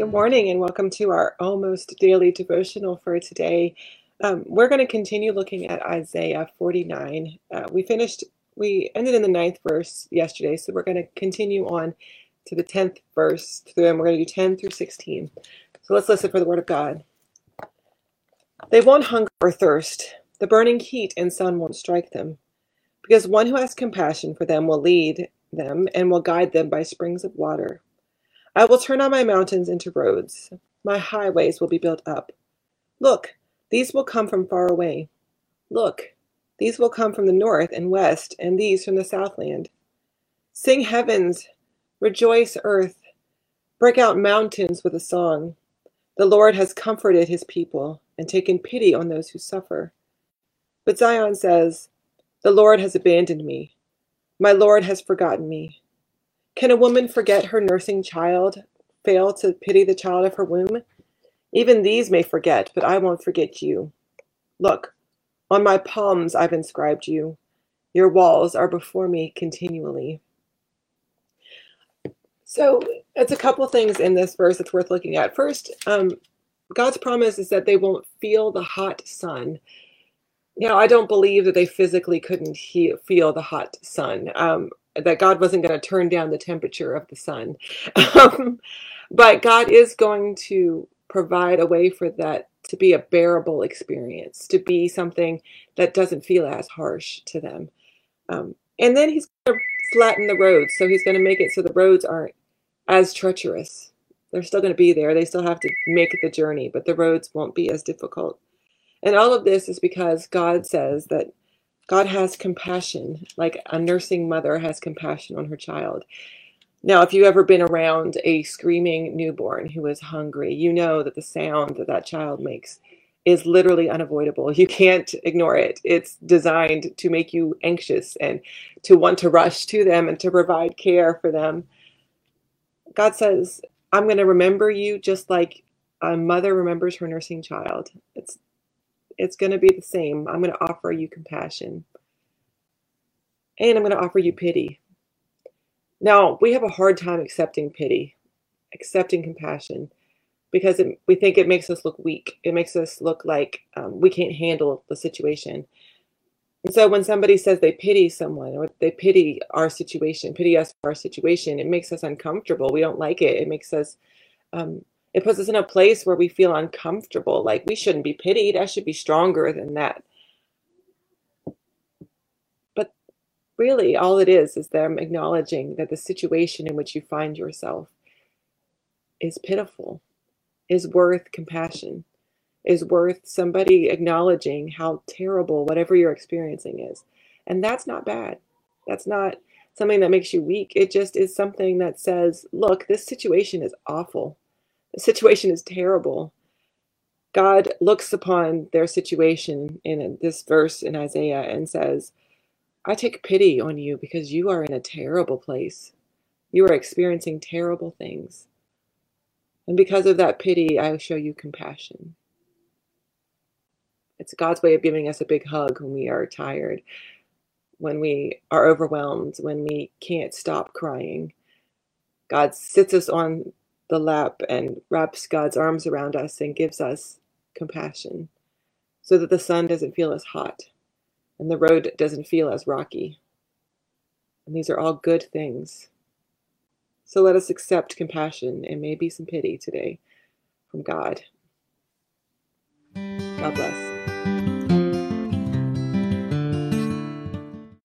Good morning and welcome to our almost daily devotional for today. Um, we're going to continue looking at Isaiah 49. Uh, we finished, we ended in the ninth verse yesterday, so we're going to continue on to the 10th verse, through, and we're going to do 10 through 16. So let's listen for the word of God. They won't hunger or thirst, the burning heat and sun won't strike them, because one who has compassion for them will lead them and will guide them by springs of water. I will turn all my mountains into roads. My highways will be built up. Look, these will come from far away. Look, these will come from the north and west, and these from the southland. Sing heavens, rejoice earth, break out mountains with a song. The Lord has comforted his people and taken pity on those who suffer. But Zion says, The Lord has abandoned me. My Lord has forgotten me. Can a woman forget her nursing child, fail to pity the child of her womb? Even these may forget, but I won't forget you. Look, on my palms I've inscribed you. Your walls are before me continually. So it's a couple things in this verse that's worth looking at. First, um, God's promise is that they won't feel the hot sun. Now, I don't believe that they physically couldn't he- feel the hot sun. Um, that God wasn't going to turn down the temperature of the sun. Um, but God is going to provide a way for that to be a bearable experience, to be something that doesn't feel as harsh to them. Um, and then He's going to flatten the roads. So He's going to make it so the roads aren't as treacherous. They're still going to be there. They still have to make the journey, but the roads won't be as difficult. And all of this is because God says that God has compassion, like a nursing mother has compassion on her child. Now, if you've ever been around a screaming newborn who is hungry, you know that the sound that that child makes is literally unavoidable. You can't ignore it. It's designed to make you anxious and to want to rush to them and to provide care for them. God says, I'm going to remember you just like a mother remembers her nursing child. It's it's going to be the same. I'm going to offer you compassion. And I'm going to offer you pity. Now, we have a hard time accepting pity, accepting compassion, because it, we think it makes us look weak. It makes us look like um, we can't handle the situation. And so when somebody says they pity someone or they pity our situation, pity us for our situation, it makes us uncomfortable. We don't like it. It makes us um, it puts us in a place where we feel uncomfortable. Like we shouldn't be pitied. I should be stronger than that. But really, all it is is them acknowledging that the situation in which you find yourself is pitiful, is worth compassion, is worth somebody acknowledging how terrible whatever you're experiencing is. And that's not bad. That's not something that makes you weak. It just is something that says, look, this situation is awful the situation is terrible. God looks upon their situation in this verse in Isaiah and says, I take pity on you because you are in a terrible place. You are experiencing terrible things. And because of that pity, I show you compassion. It's God's way of giving us a big hug when we are tired, when we are overwhelmed, when we can't stop crying. God sits us on the lap and wraps God's arms around us and gives us compassion so that the sun doesn't feel as hot and the road doesn't feel as rocky. And these are all good things. So let us accept compassion and maybe some pity today from God. God bless.